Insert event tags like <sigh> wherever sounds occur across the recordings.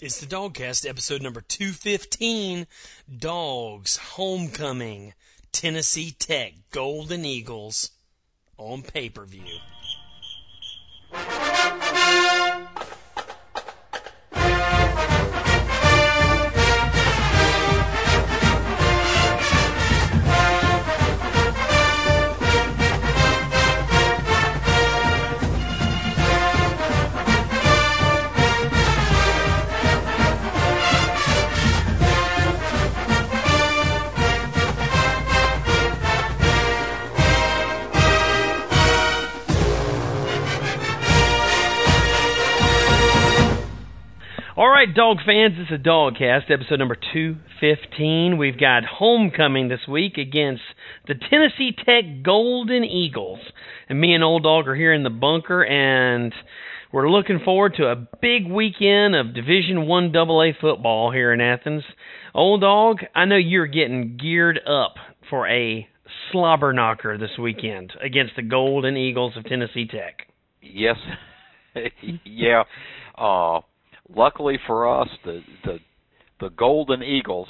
It's the dawgCast, episode number 215 Dogs Homecoming, Tennessee Tech Golden Eagles on pay per view. Right, dog fans, is a dawgCast, episode number 215. We've got homecoming this week against the Tennessee Tech Golden Eagles. And me and Old Dog are here in the bunker, and we're looking forward to a big weekend of Division 1 AA football here in Athens. Old Dog, I know you're getting geared up for a slobber knocker this weekend against the Golden Eagles of Tennessee Tech. Yes. <laughs> yeah. Uh luckily for us, the the the Golden Eagles,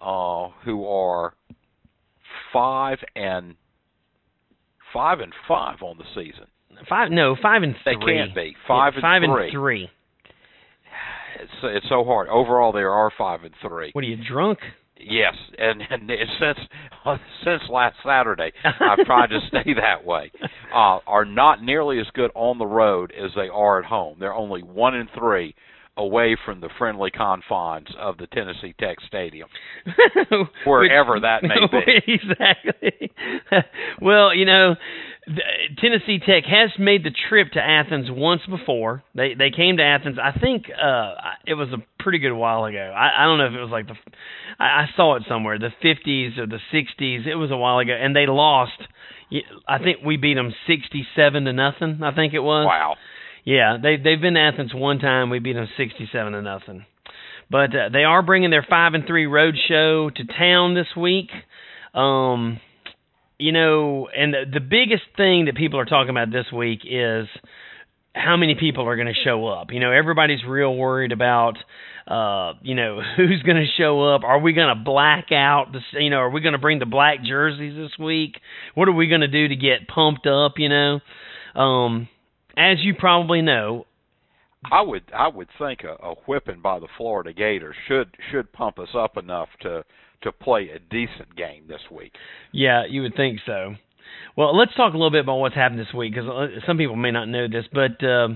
uh, who are five and five and five on the season. Five no five and three. They can't be five yeah, and five three. and three. It's it's so hard. Overall, they are five and three. What are you drunk? Yes, and and since <laughs> since last Saturday, <laughs> I've tried to stay that way. Uh, are not nearly as good on the road as they are at home. They're only one and three away from the friendly confines of the Tennessee Tech Stadium, <laughs> wherever Which, that may be. <laughs> exactly. <laughs> well, you know, Tennessee Tech has made the trip to Athens once before. They they came to Athens. I think uh it was a pretty good while ago. I, I don't know if it was like the I, I saw it somewhere, the 50s or the 60s. It was a while ago, and they lost. I think we beat them 67 to nothing. I think it was. Wow. Yeah, they they've been to Athens one time. We beat them sixty-seven to nothing. But uh, they are bringing their five and three road show to town this week. Um, you know, and the, the biggest thing that people are talking about this week is how many people are going to show up. You know, everybody's real worried about uh, you know, <laughs> who's going to show up? Are we going to black out the you know, are we going to bring the black jerseys this week? What are we going to do to get pumped up, you know? Um as you probably know, I would I would think a, a whipping by the Florida Gators should should pump us up enough to to play a decent game this week. Yeah, you would think so. Well, let's talk a little bit about what's happened this week because uh, some people may not know this, but uh,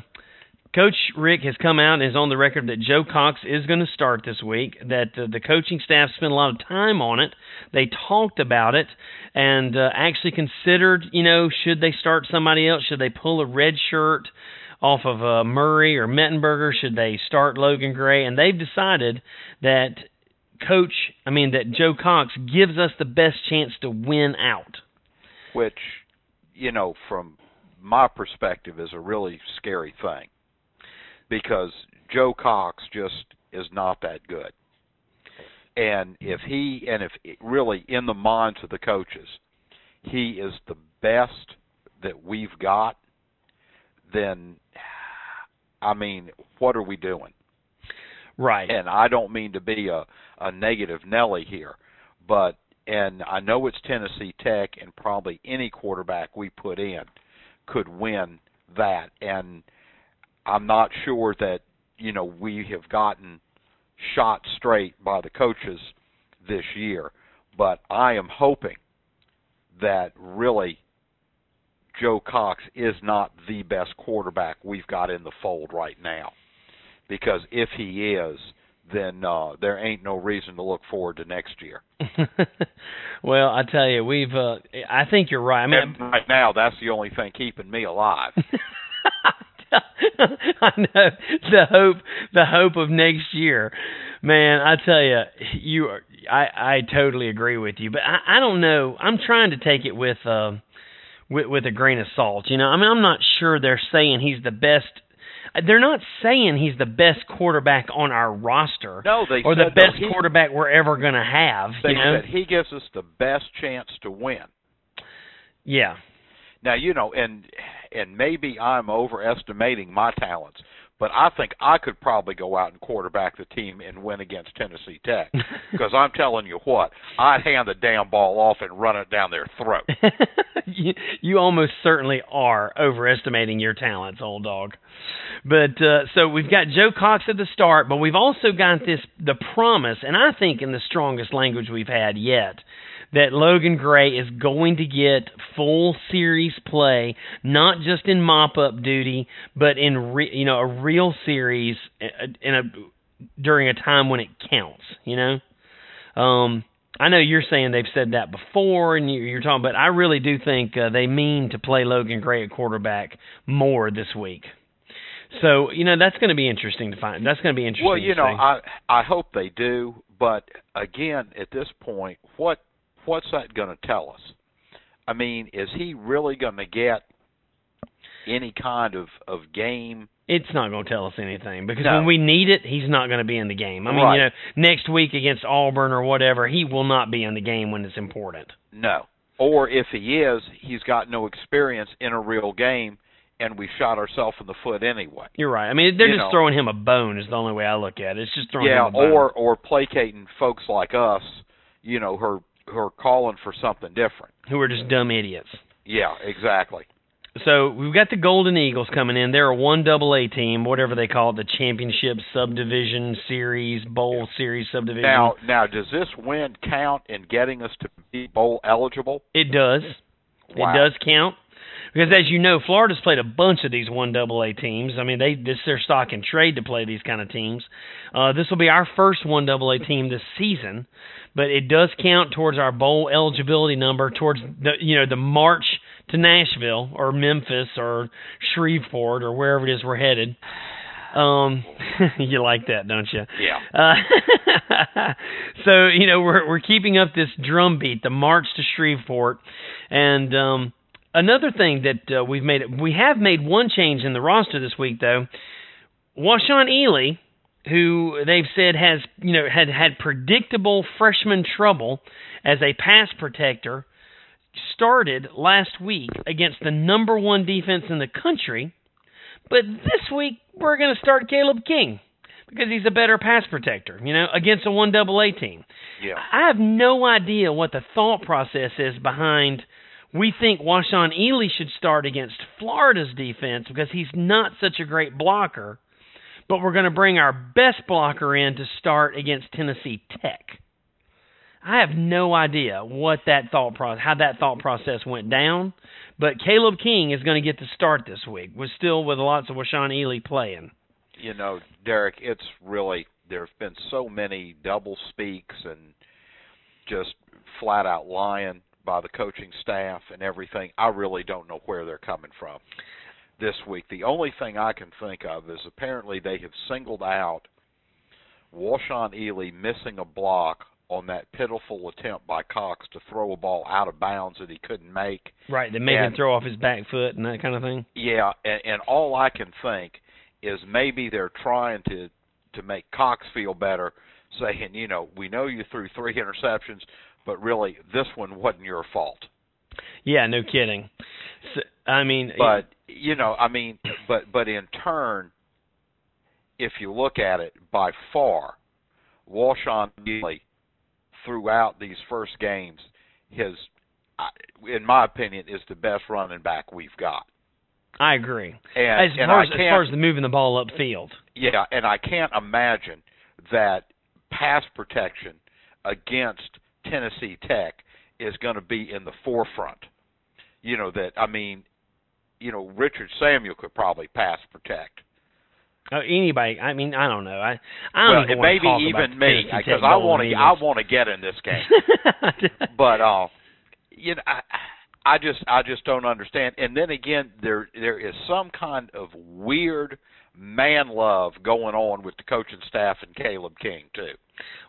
Coach Richt has come out and is on the record that Joe Cox is going to start this week. That uh, the coaching staff spent a lot of time on it. They talked about it and uh, actually considered, you know, should they start somebody else? Should they pull a red shirt off of uh, Murray or Mettenberger? Should they start Logan Gray? And they've decided that Coach, I mean, that Joe Cox gives us the best chance to win out. Which, you know, from my perspective, is a really scary thing because Joe Cox just is not that good. And if he and if really in the minds of the coaches he is the best that we've got then i mean what are we doing? Right. And i don't mean to be a a negative nelly here but and i know it's tennessee tech and probably any quarterback we put in could win that. And i'm not sure that you know we have gotten shot straight by the coaches this year. But I am hoping that really Joe Cox is not the best quarterback we've got in the fold right now. Because if he is, then uh, there ain't no reason to look forward to next year. <laughs> well, I tell you, we've. Uh, I think you're right. I mean, and right now, that's the only thing keeping me alive. <laughs> <laughs> I know the hope, the hope of next year, man. I tell you, you are. I I totally agree with you, but I I don't know. I'm trying to take it with uh with with a grain of salt. You know, I mean, I'm not sure they're saying he's the best. They're not saying he's the best quarterback on our roster. No, they or the best he, quarterback we're ever going to have. They you know? said he gives us the best chance to win. Yeah. Now you know, and and maybe I'm overestimating my talents, but I think I could probably go out and quarterback the team and win against Tennessee Tech. <laughs> Because I'm telling you what, I'd hand the damn ball off and run it down their throat. <laughs> you, you almost certainly are overestimating your talents, old dog. But uh, so we've got Joe Cox at the start, but we've also got this the promise, and I think in the strongest language we've had yet, that Logan Gray is going to get full series play, not just in mop-up duty, but in re, you know a real series uh, in a during a time when it counts. You know, um, I know you're saying they've said that before, and you're talking, but I really do think uh, they mean to play Logan Gray at quarterback more this week. So you know that's going to be interesting to find. That's going to be interesting. Well, you know, I I hope they do, but again, at this point, what what's that going to tell us? I mean, is he really going to get any kind of of game? It's not going to tell us anything because No. when we need it, he's not going to be in the game. I mean, Right. you know, next week against Auburn or whatever, he will not be in the game when it's important. No. Or if he is, he's got no experience in a real game, and we shot ourselves in the foot anyway. You're right. I mean, they're You just know. throwing him a bone. Is the only way I look at it. It's just throwing yeah, him a bone. or or placating folks like us, you know, are, who are calling for something different. who are just dumb idiots. Yeah, exactly. So we've got the Golden Eagles coming in. They're a one double A team, whatever they call it, the championship subdivision series, bowl series subdivision. Now, now, does this win count in getting us to be bowl eligible? it does. Wow. It does count. Because as you know, Florida's played a bunch of these one double A teams. I mean, they this is their stock and trade to play these kind of teams. Uh, this will be our first one double A team this season, but it does count towards our bowl eligibility number towards the you know the march to Nashville or Memphis or Shreveport or wherever it is we're headed. Um, <laughs> you like that, don't you? Yeah. Uh, <laughs> so you know we're we're keeping up this drumbeat, the march to Shreveport, and um, another thing that uh, we've made we have made one change in the roster this week though. Washaun Ealey, who they've said has you know had had predictable freshman trouble as a pass protector, started last week against the number one defense in the country. But this week we're going to start Caleb King because he's a better pass protector, you know, against a one double A team. Yeah. I have no idea what the thought process is behind. We think Washaun Ealey should start against Florida's defense because he's not such a great blocker, but we're going to bring our best blocker in to start against Tennessee Tech. I have no idea what that thought process, how that thought process went down, but Caleb King is going to get the start this week. We're still with lots of Washaun Ealey playing. You know, Derek, it's really there have been so many double speaks and just flat out lying by the coaching staff and everything. I really don't know where they're coming from this week. The only thing I can think of is apparently they have singled out Washaun Ealey missing a block on that pitiful attempt by Cox to throw a ball out of bounds that he couldn't make. Right, that made him throw off his back foot and that kind of thing. Yeah, and, and all I can think is maybe they're trying to to make Cox feel better, saying, you know, we know you threw three <laughs> interceptions, but really this one wasn't your fault. Yeah, no kidding. So, I mean, But you know, I mean, but but in turn, if you look at it, by far, Washaun Ealey throughout these first games, his, I- in my opinion, is the best running back we've got. I agree. And, As and far as, as far as the moving the ball upfield. Yeah, and I can't imagine that pass protection against Tennessee Tech is going to be in the forefront. You know that I mean, you know Richard Samuel could probably pass protect. Oh, anybody? I mean, I don't know. I I don't well, even maybe even me because I want to I want to get in this game. <laughs> but uh, you know, I, I just I just don't understand. And then again, there there is some kind of weird man love going on with the coaching staff and Caleb King too.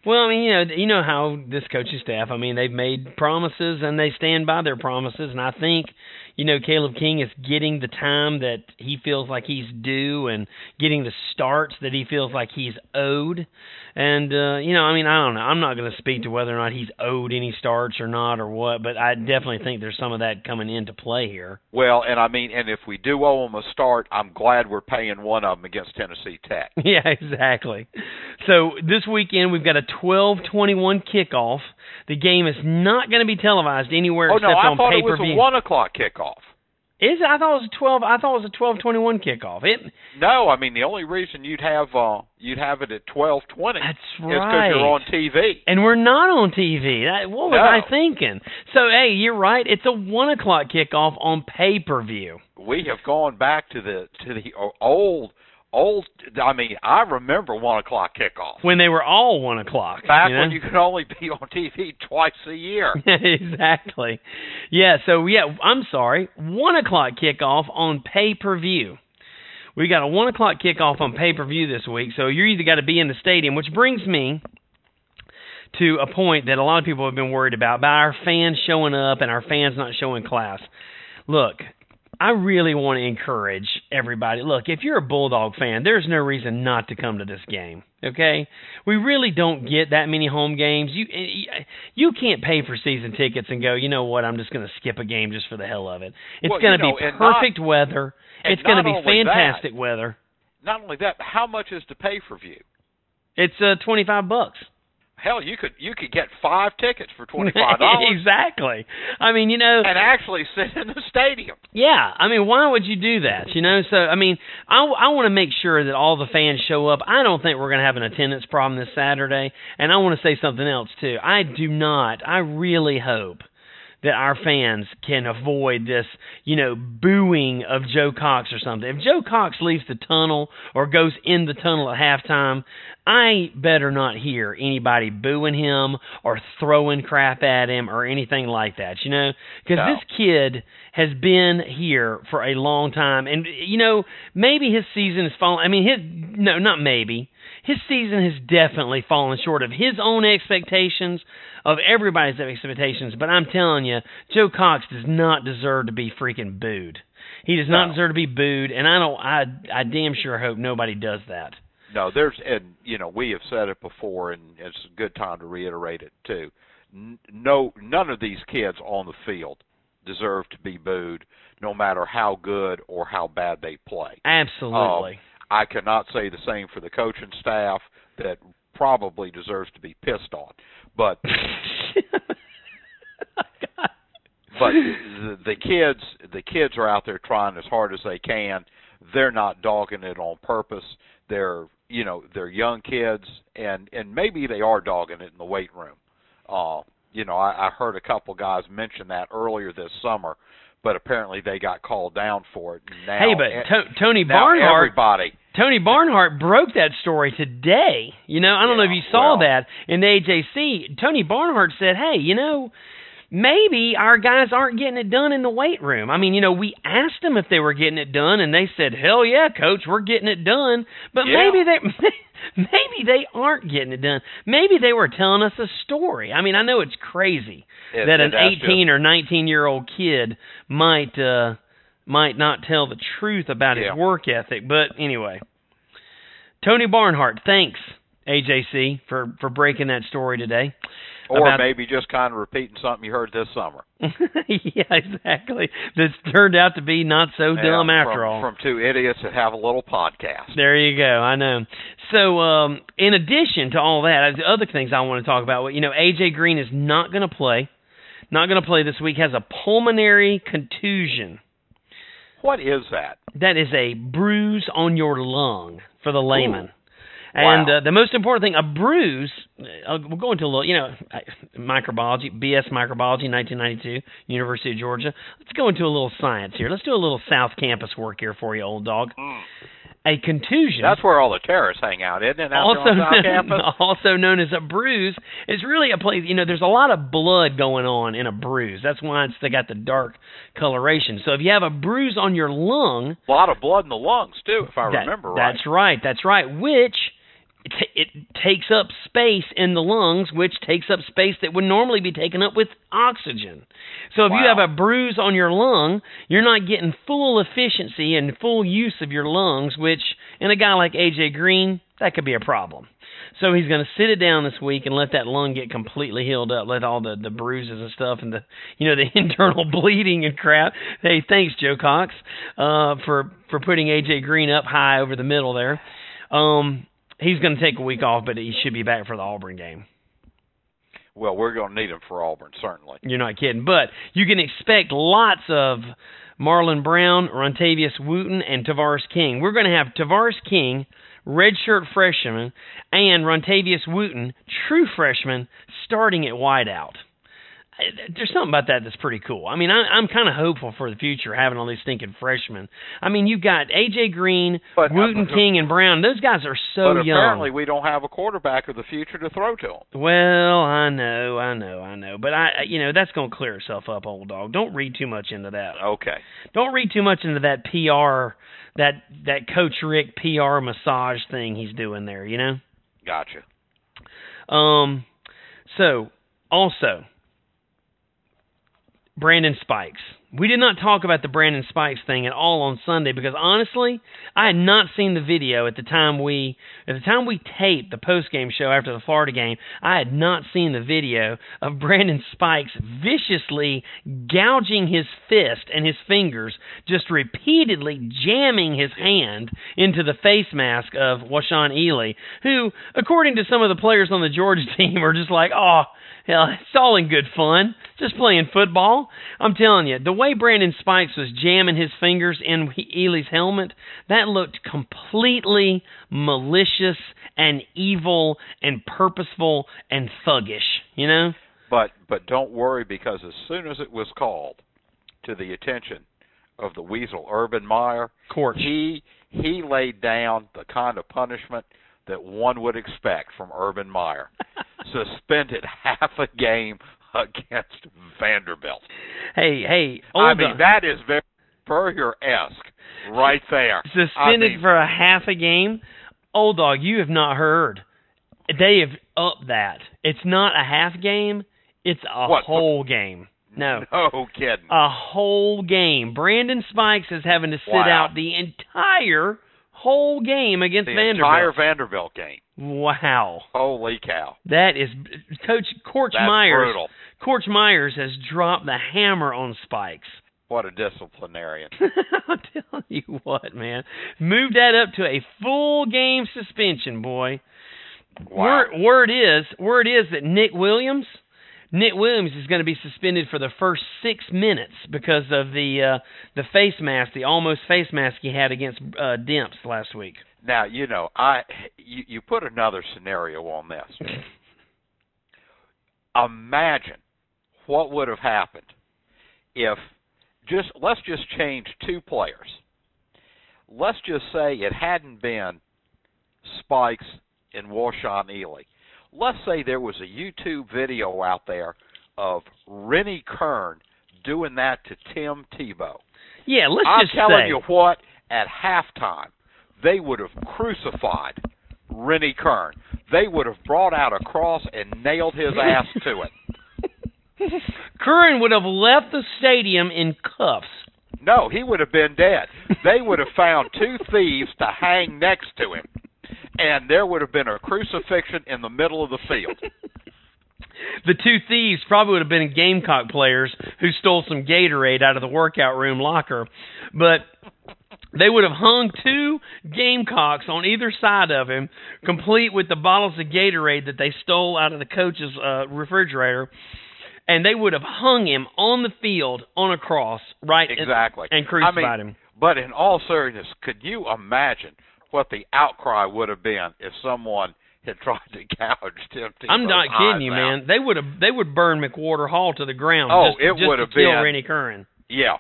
Well, I mean, you know, you know how this coaching staff. I mean, they've made promises and they stand by their promises, and I think, you know Caleb King is getting the time that he feels like he's due and getting the starts that he feels like he's owed. And uh, you know, I mean, I don't know. I'm not going to speak to whether or not he's owed any starts or not or what, but I definitely think there's some of that coming into play here. Well, and I mean, and if we do owe him a start, I'm glad we're paying one of them against Tennessee Tech. <laughs> Yeah, exactly. So this weekend we've got a 12:21 kickoff. The game is not going to be televised anywhere oh except no, I on thought it was a one o'clock kickoff. Is it? I thought it was a 12. I thought it was a 12:21 kickoff. It. No, I mean the only reason you'd have uh you'd have it at twelve twenty That's is because you're on TV. And we're not on TV. That, what was No. I thinking? So hey, you're right. It's a one o'clock kickoff on pay per view. We have gone back to the to the old old. I mean, I remember one o'clock kickoff when they were all one o'clock. back you know? when you could only be on TV twice a year. <laughs> exactly. Yeah. So yeah, I'm sorry. One o'clock kickoff on pay per view. We got a one o'clock kickoff on pay per view this week. So you either got to be in the stadium, which brings me to a point that a lot of people have been worried about by our fans showing up and our fans not showing class. Look, I really want to encourage everybody. Look, if you're a Bulldog fan, there's no reason not to come to this game. Okay, we really don't get that many home games. You you can't pay for season tickets and go. You know what? I'm just going to skip a game just for the hell of it. It's Well, going you to know, be and not- perfect weather. It's going to be only that- fantastic weather. Not only that, but how much is to pay for view? It's uh, 25 bucks. Hell, you could you could get five tickets for <laughs> twenty five dollars exactly. I mean, you know, and actually sit in the stadium. Yeah, I mean, why would you do that? You know, so I mean, I, I want to make sure that all the fans show up. I don't think we're going to have an attendance problem this Saturday, and I want to say something else too. I do not. I really hope that our fans can avoid this, you know, booing of Joe Cox or something. If Joe Cox leaves the tunnel or goes in the tunnel at halftime, I better not hear anybody booing him or throwing crap at him or anything like that, you know? Because No. this kid has been here for a long time. And, you know, maybe his season is falling. I mean, his, no, not maybe. His season has definitely fallen short of his own expectations, of everybody's expectations. But I'm telling you, Joe Cox does not deserve to be freaking booed. He does not No. deserve to be booed, and I don't. I I damn sure hope nobody does that. No, there's and you know we have said it before, and it's a good time to reiterate it too. No, none of these kids on the field deserve to be booed, no matter how good or how bad they play. Absolutely. Um, I cannot say the same for the coaching staff that probably deserves to be pissed on. But <laughs> <laughs> but the, the kids the kids are out there trying as hard as they can. They're not dogging it on purpose. They're you know they're young kids and and maybe they are dogging it in the weight room. Uh, you know I, I heard a couple guys mention that earlier this summer, but apparently they got called down for it. Now, hey, but to- Tony Barnhart everybody Tony Barnhart broke that story today. You know, I don't know if you saw well. that in the AJC. Tony Barnhart said, "Hey, you know, maybe our guys aren't getting it done in the weight room. I mean, you know, we asked them if they were getting it done, and they said, "Hell yeah, coach, we're getting it done." But Yeah. maybe they <laughs> maybe they aren't getting it done. Maybe they were telling us a story. I mean, I know it's crazy It- that an 18 or 19 year old kid might uh might not tell the truth about Yeah. his work ethic. But anyway, Tony Barnhart, thanks AJC for for breaking that story today. Or about- maybe just kind of repeating something you heard this summer. <laughs> yeah, exactly. That's turned out to be not so dumb after from, all. From two idiots that have a little podcast. There you go. I know. So, um, in addition to all that, the other things I want to talk about, you know, AJ Green is not going to play. Not going to play this week. Has a pulmonary contusion. What is that? That is a bruise on your lung for the layman. Ooh. And Wow. uh, the most important thing, a bruise. Uh, we'll go into a little, you know, microbiology, BS microbiology, 1992, University of Georgia. Let's go into a little science here. Let's do a little South Campus work here for you, old dog. A contusion. That's where all the terrorists hang out, isn't it? Also on South known, Campus. <laughs> also known as a bruise is really a place you know there's a lot of blood going on in a bruise that's why it's they got the dark coloration so if you have a bruise on your lung A lot of blood in the lungs too, if I that- remember right. that's right that's right which it, it takes up space in the lungs, which takes up space that would normally be taken up with oxygen. So if Wow. you have a bruise on your lung, you're not getting full efficiency and full use of your lungs, which in a guy like AJ Green, that could be a problem. So he's going to sit it down this week and let that lung get completely healed up, let all the the bruises and stuff and the you know the <laughs> internal bleeding and crap. Hey, thanks Joe Cox uh, for for putting AJ Green up high over the middle there. Um, he's going to take a week off, but he should be back for the Auburn game. Well, we're going to need him for Auburn certainly. You're not kidding. But you can expect lots of Marlon Brown, Rontavius Wooten, and Tavares King. We're going to have Tavares King, redshirt freshman, and Rontavius Wooten, true freshman, starting at wideout. There's something about that that's pretty cool. I mean, I, I'm kind of hopeful for the future having all these stinking freshmen. I mean, you've got AJ Green, But, uh, Wooten, but- King, and Brown. Those guys are so but young. apparently we don't have a quarterback of the future to throw to him. Well, I know, I know, I know, but I, you know, that's gonna clear itself up, old dog. Don't read too much into that. Okay. Don't read too much into that PR, that that Coach Richt PR massage thing he's doing there. You know. Gotcha. Um. So also, Brandon Spikes. We did not talk about the Brandon Spikes thing at all on Sunday because honestly, I had not seen the video at the time we at the time we taped the post game show after the Florida game. I had not seen the video of <laughs> Brandon Spikes viciously gouging his fist and his fingers, just repeatedly jamming his hand into the face mask of Washaun Ealey, who, according to some of the players on the Georgia <laughs> team, are just like, oh, Hell, it's all in good fun. Just playing football. I'm telling you, the way Brandon Spikes was jamming his fingers in Ealey's helmet, that looked completely malicious and evil and purposeful and thuggish, you know? But but don't worry because as soon as it was called to the attention of the Weasel Urban Meyer, Court. he he laid down the kind of punishment that one would expect from Urban Meyer. <laughs> Suspended half a game against Vanderbilt. hey, hey, I mean that is very Spurrier esque right there. suspended I mean, for a half a game. Old dog, you have not heard. They have upped that. It's not a half game. It's a What, whole game. No. <laughs> No kidding. a whole game. Brandon Spikes is having to sit Wow. out the entire whole game against the Vanderbilt. entire Vanderbilt game. wow. Holy cow. That is Coach Coach That's Myers. brutal. Coach Myers has dropped the hammer on Spikes. What a disciplinarian. <laughs> I'll tell you what, man. Move that up to a full game suspension, boy. Wow. Word, word is word is that Nick Williams, Nick Williams is going to be suspended for the first six minutes because of the uh, the face mask, the almost face mask he had against uh, Demps last week. Now, you know, I you, you put another scenario on this. Imagine what would have happened if just let's just change two players. Let's just say it hadn't been Spikes and Washaun Ealey. Let's say there was a YouTube video out there of Rennie Curran doing that to Tim Tebow. Yeah, let's just say. I'm just telling say you what, at halftime, they would have crucified Rennie Curran. They would have brought out a cross and nailed his ass to it. <laughs> <laughs> Curran would have left the stadium in cuffs. No, he would have been dead. They would have found two thieves to hang next to him, and there would have been a crucifixion in the middle of the field. <laughs> The two thieves probably would have been Gamecock players who stole some Gatorade out of the workout room locker, but they would have hung two Gamecocks on either side of him, complete with the bottles of Gatorade that they stole out of the coach's uh, refrigerator, and they would have hung him on the field on a cross, right? and- Exactly. And, crucified I mean, him. But in all seriousness, could you imagine what the outcry would have been if someone had <laughs> tried to gouge Tim Tebow's I'm not kidding you, out? man. They would have they would burn McWhorter Hall to the ground. Oh, just, it would to have kill been- Rennie Curran. Yeah.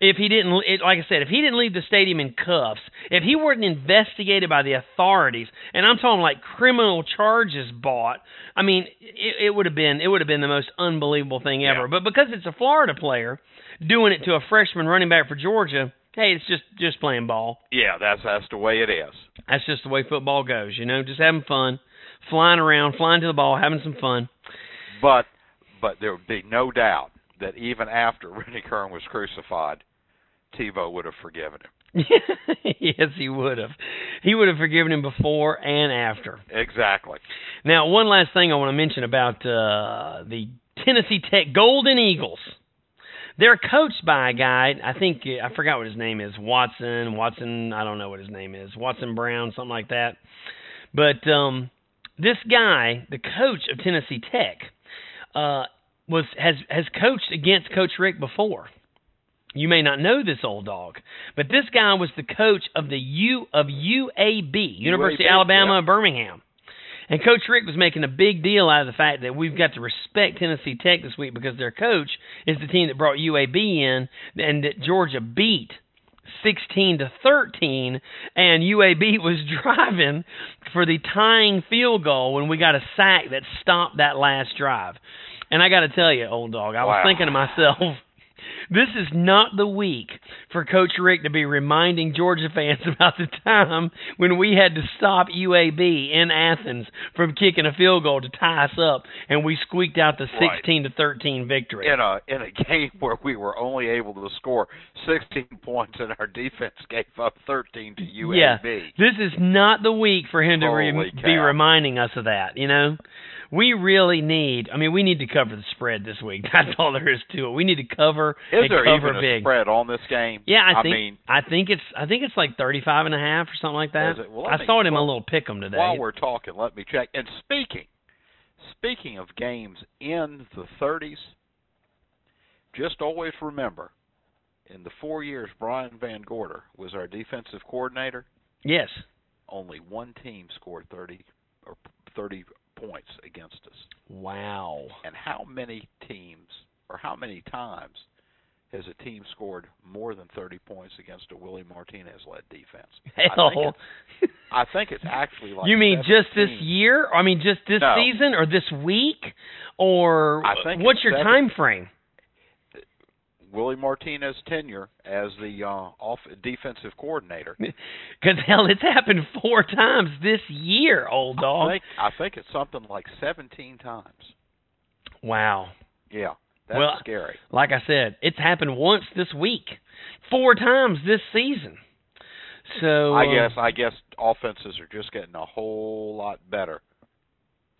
if he didn't it, like I said, if he didn't leave the stadium in cuffs, if he weren't investigated by the authorities, and I'm talking like criminal charges bought, I mean, it, it would have been it would have been the most unbelievable thing ever. Yeah. But because it's a Florida player doing it to a freshman running back for Georgia, Hey, it's just just playing ball. Yeah, that's that's the way it is. That's just the way football goes. You know, just having fun, flying around, flying to the ball, having some fun. But but there would be no doubt that even after <laughs> Rennie Curran was crucified, Tebow would have forgiven him. <laughs> yes, he would have. He would have forgiven him before and after. Exactly. Now, one last thing I want to mention about uh, the Tennessee Tech Golden Eagles. They're coached by a guy. I think I forgot what his name is. Watson. Watson. I don't know what his name is. Watson Brown, something like that. But um, this guy, the coach of Tennessee Tech, uh, was has has coached against Coach Richt before. You may not know this old dog, but this guy was the coach of the U of UAB, University UAB, of Alabama yeah. Birmingham. And Coach Richt was making a big deal out of the fact that we've got to respect Tennessee Tech this week because their coach is the team that brought UAB in and that Georgia beat 16 to 13 and UAB <laughs> was driving for the tying field goal when we got a sack that stopped that last drive. And I got to tell you, old dog, I was thinking to myself, this is not the week for Coach Richt to be reminding Georgia fans <laughs> about the time when we had to stop UAB in Athens from kicking a field goal to tie us up, and we squeaked out the 16 to 13 victory. In a in a game <laughs> where we were only able to score 16 points and our defense gave up 13 to UAB. Yeah, this is not the week for him to re- be reminding us of that. You know, we really need. I mean, we need to cover the spread this week. <laughs> That's all there is to it. We need to cover Is there cover even a big. spread on this game? Yeah, I think mean, I think it's I think it's like thirty five and a half or something like that. Well, I me- saw it in my little pick'em today. while we're talking, let me check. And speaking, speaking of games in the 30s, just always remember, in the four years Brian VanGorder was our defensive coordinator, yes, only one team scored 30 or 30 points against us. wow. And how many teams or how many times has a team scored more than 30 points against a Willie Martinez led defense? I think Hell, it's- I think it's actually like you mean just this year? I mean just this No. season or this week? Or what's your time frame? Willie Martinez tenure as the uh, off defensive coordinator. <laughs> Because hell, it's happened four times this year, old dog. I think I think it's something like 17 times. wow. Yeah, that's Well, scary. Like I said, it's happened once this week, four times this season. So I uh, guess I guess offenses are just getting a whole lot better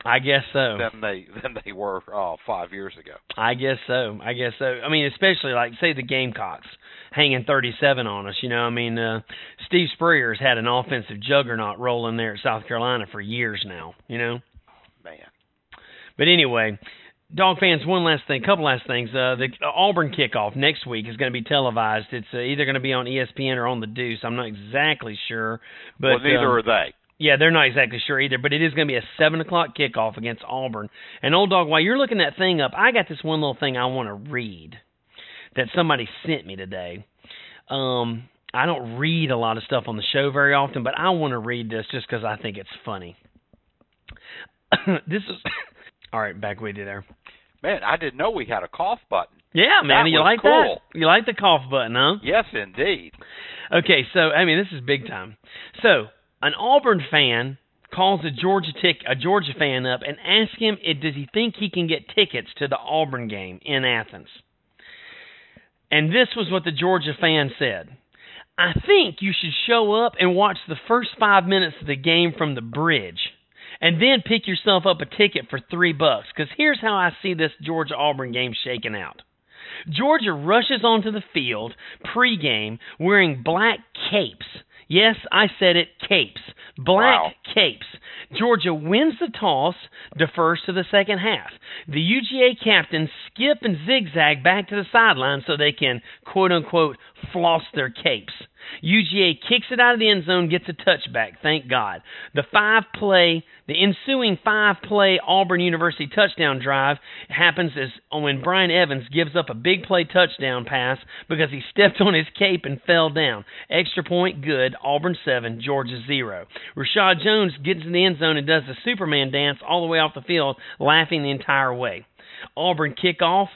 I guess so. than they <laughs> than they were uh, five years ago. I guess so. I guess so. I mean, especially like say the Gamecocks hanging 37 on us. You know, I mean, uh, Steve Spurrier's had an offensive juggernaut rolling there at South Carolina for years now. You know, Man, but anyway. Dog fans, one last thing, couple last things. Uh, the Auburn kickoff next week is going to be televised. It's uh, either going to be on ESPN or on the Deuce. I'm not exactly sure, but well, neither um, are they. Yeah, they're not exactly sure either, but it is going to be a seven o'clock kickoff against Auburn. And old dog, while you're looking that thing up, I got this one little thing I want to read that somebody sent me today. Um, I don't read a lot of stuff on the show very often, but I want to read this just because I think it's funny. <coughs> this is <coughs> all right. Back with you there. Man, I didn't know we had a cough button. Yeah, man, That you like cool. that? You like the cough button, huh? Yes, indeed. Okay, so I mean, this is big time. So, an Auburn fan calls a Georgia tick a Georgia fan up and asks him if does he think he can get tickets to the Auburn game in Athens. And this was what the Georgia fan said. I think you should show up and watch the first five minutes of the game from the bridge. And then pick yourself up a ticket for three bucks. Because here's how I see this Georgia Auburn game shaking out. Georgia rushes onto the field pregame wearing black capes. Yes, I said it, capes. Black Wow. capes. Georgia wins the toss, defers to the second half. The UGA captains skip and zigzag back to the sideline so they can, quote unquote, floss their capes. UGA kicks it out of the end zone, gets a touchback, thank God. The five play, the ensuing five play Auburn University touchdown drive happens as when Bryan Evans gives up a big play touchdown pass because he stepped on his cape and fell down. Extra point good, Auburn 7, Georgia 0. Reshad Jones gets in the end zone and does the Superman dance all the way off the field, laughing the entire way. Auburn kickoff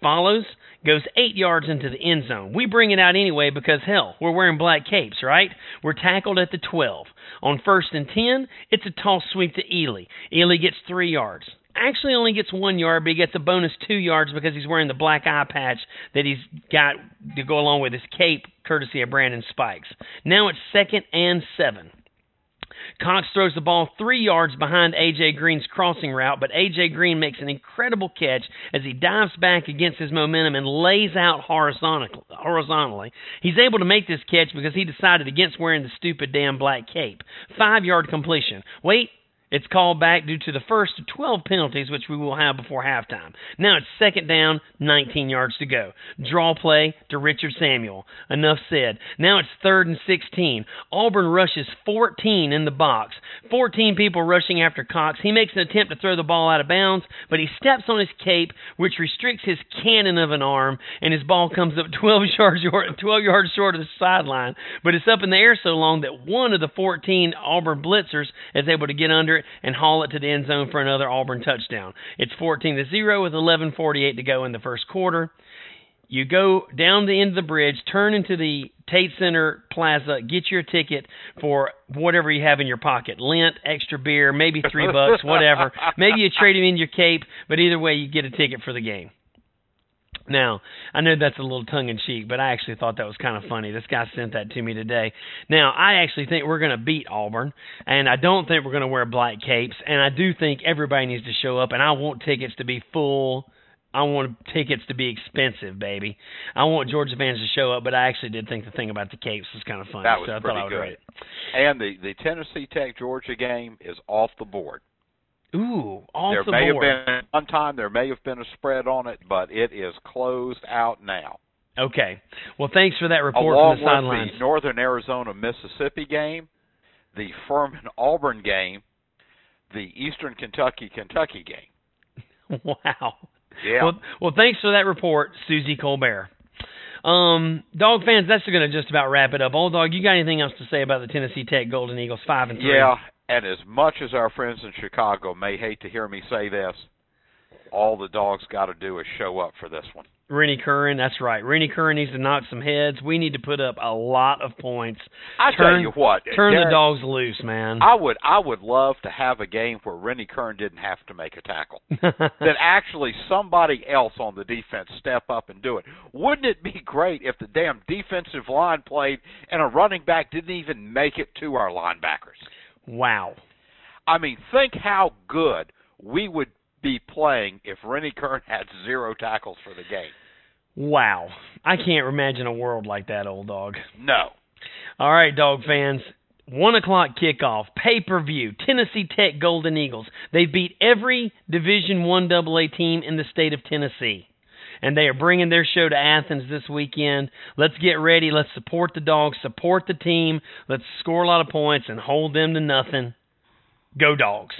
follows, goes eight yards into the end zone. We bring it out anyway because, hell, we're wearing black capes, right? We're tackled at the 12. On first and 10, it's a toss sweep to Ealey. Ealey gets three yards. Actually, only gets one yard, but he gets a bonus two yards because he's wearing the black eye patch that he's got to go along with his cape, courtesy of Brandon Spikes. Now it's second and seven. Cox throws the ball three yards behind A.J. Green's crossing route, but A.J. Green makes an incredible catch as he dives back against his momentum and lays out horizontally. He's able to make this catch because he decided against wearing the stupid damn black cape. Five yard completion. Wait, it's called back due to the first of 12 penalties, which we will have before halftime. Now it's second down, 19 yards to go. Draw play to Richard Samuel. Enough said. Now it's third and 16. Auburn rushes 14 in the box. 14 people rushing after Cox. He makes an attempt to throw the ball out of bounds, but he steps on his cape, which restricts his cannon of an arm, and his ball comes up 12 <laughs> yards short, 12 yards short of the sideline. But it's up in the air so long that one of the 14 Auburn blitzers is able to get under and haul it to the end zone for another Auburn touchdown. It's 14 to 0 with 11:48 to go in the first quarter. You go down the end of the bridge, turn into the Tate Center Plaza, get your ticket for whatever you have in your pocket. Lint, extra beer, maybe 3 bucks, whatever. <laughs> Maybe you trade him in your cape, but either way you get a ticket for the game. Now, I know that's a little tongue in cheek, but I actually thought that was kind of funny. This guy sent that to me today. Now, I actually think we're going to beat Auburn, and I don't think we're going to wear black capes, and I do think everybody needs to show up, and I want tickets to be full. I want tickets to be expensive, baby. I want Georgia fans to show up, but I actually did think the thing about the capes was kind of funny. That was so I pretty thought I would good. And the the Tennessee Tech Georgia game is off the board. Ooh, off there may have been one time there may have been a spread on it, but it is closed out now. Okay. Well, thanks for that report Along from the sidelines. the Northern Arizona Mississippi game, the Furman Auburn game, the Eastern Kentucky Kentucky game. <laughs> wow. Yeah. Well, well, thanks for that report, Suzy Kolber. Um, dog fans, that's going to just about wrap it up. Old dog, you got anything else to say about the Tennessee Tech Golden Eagles five and three? Yeah, and as much as our friends in Chicago may hate to hear me say this, all the dogs got to do is show up for this one. Rennie Curran, that's right. Rennie Curran needs to knock some heads. We need to put up a lot of points. I Turn- tell you what, Turn the dogs loose, man. I would I would love to have a game where Rennie Curran didn't have to make a tackle. <laughs> that actually somebody else on the defense step up and do it. Wouldn't it be great if the damn defensive line played and a running back didn't even make it to our linebackers? Wow. I mean, think how good we would be playing if Rennie Curran had zero tackles for the game. Wow. I can't imagine a world like that, old dog. No. All right, dog fans. One o'clock kickoff, pay per view. Tennessee Tech Golden Eagles. They beat every Division One AA team in the state of Tennessee, and they are bringing their show to Athens this weekend. Let's get ready. Let's support the dogs. Support the team. Let's score a lot of points and hold them to nothing. Go dogs.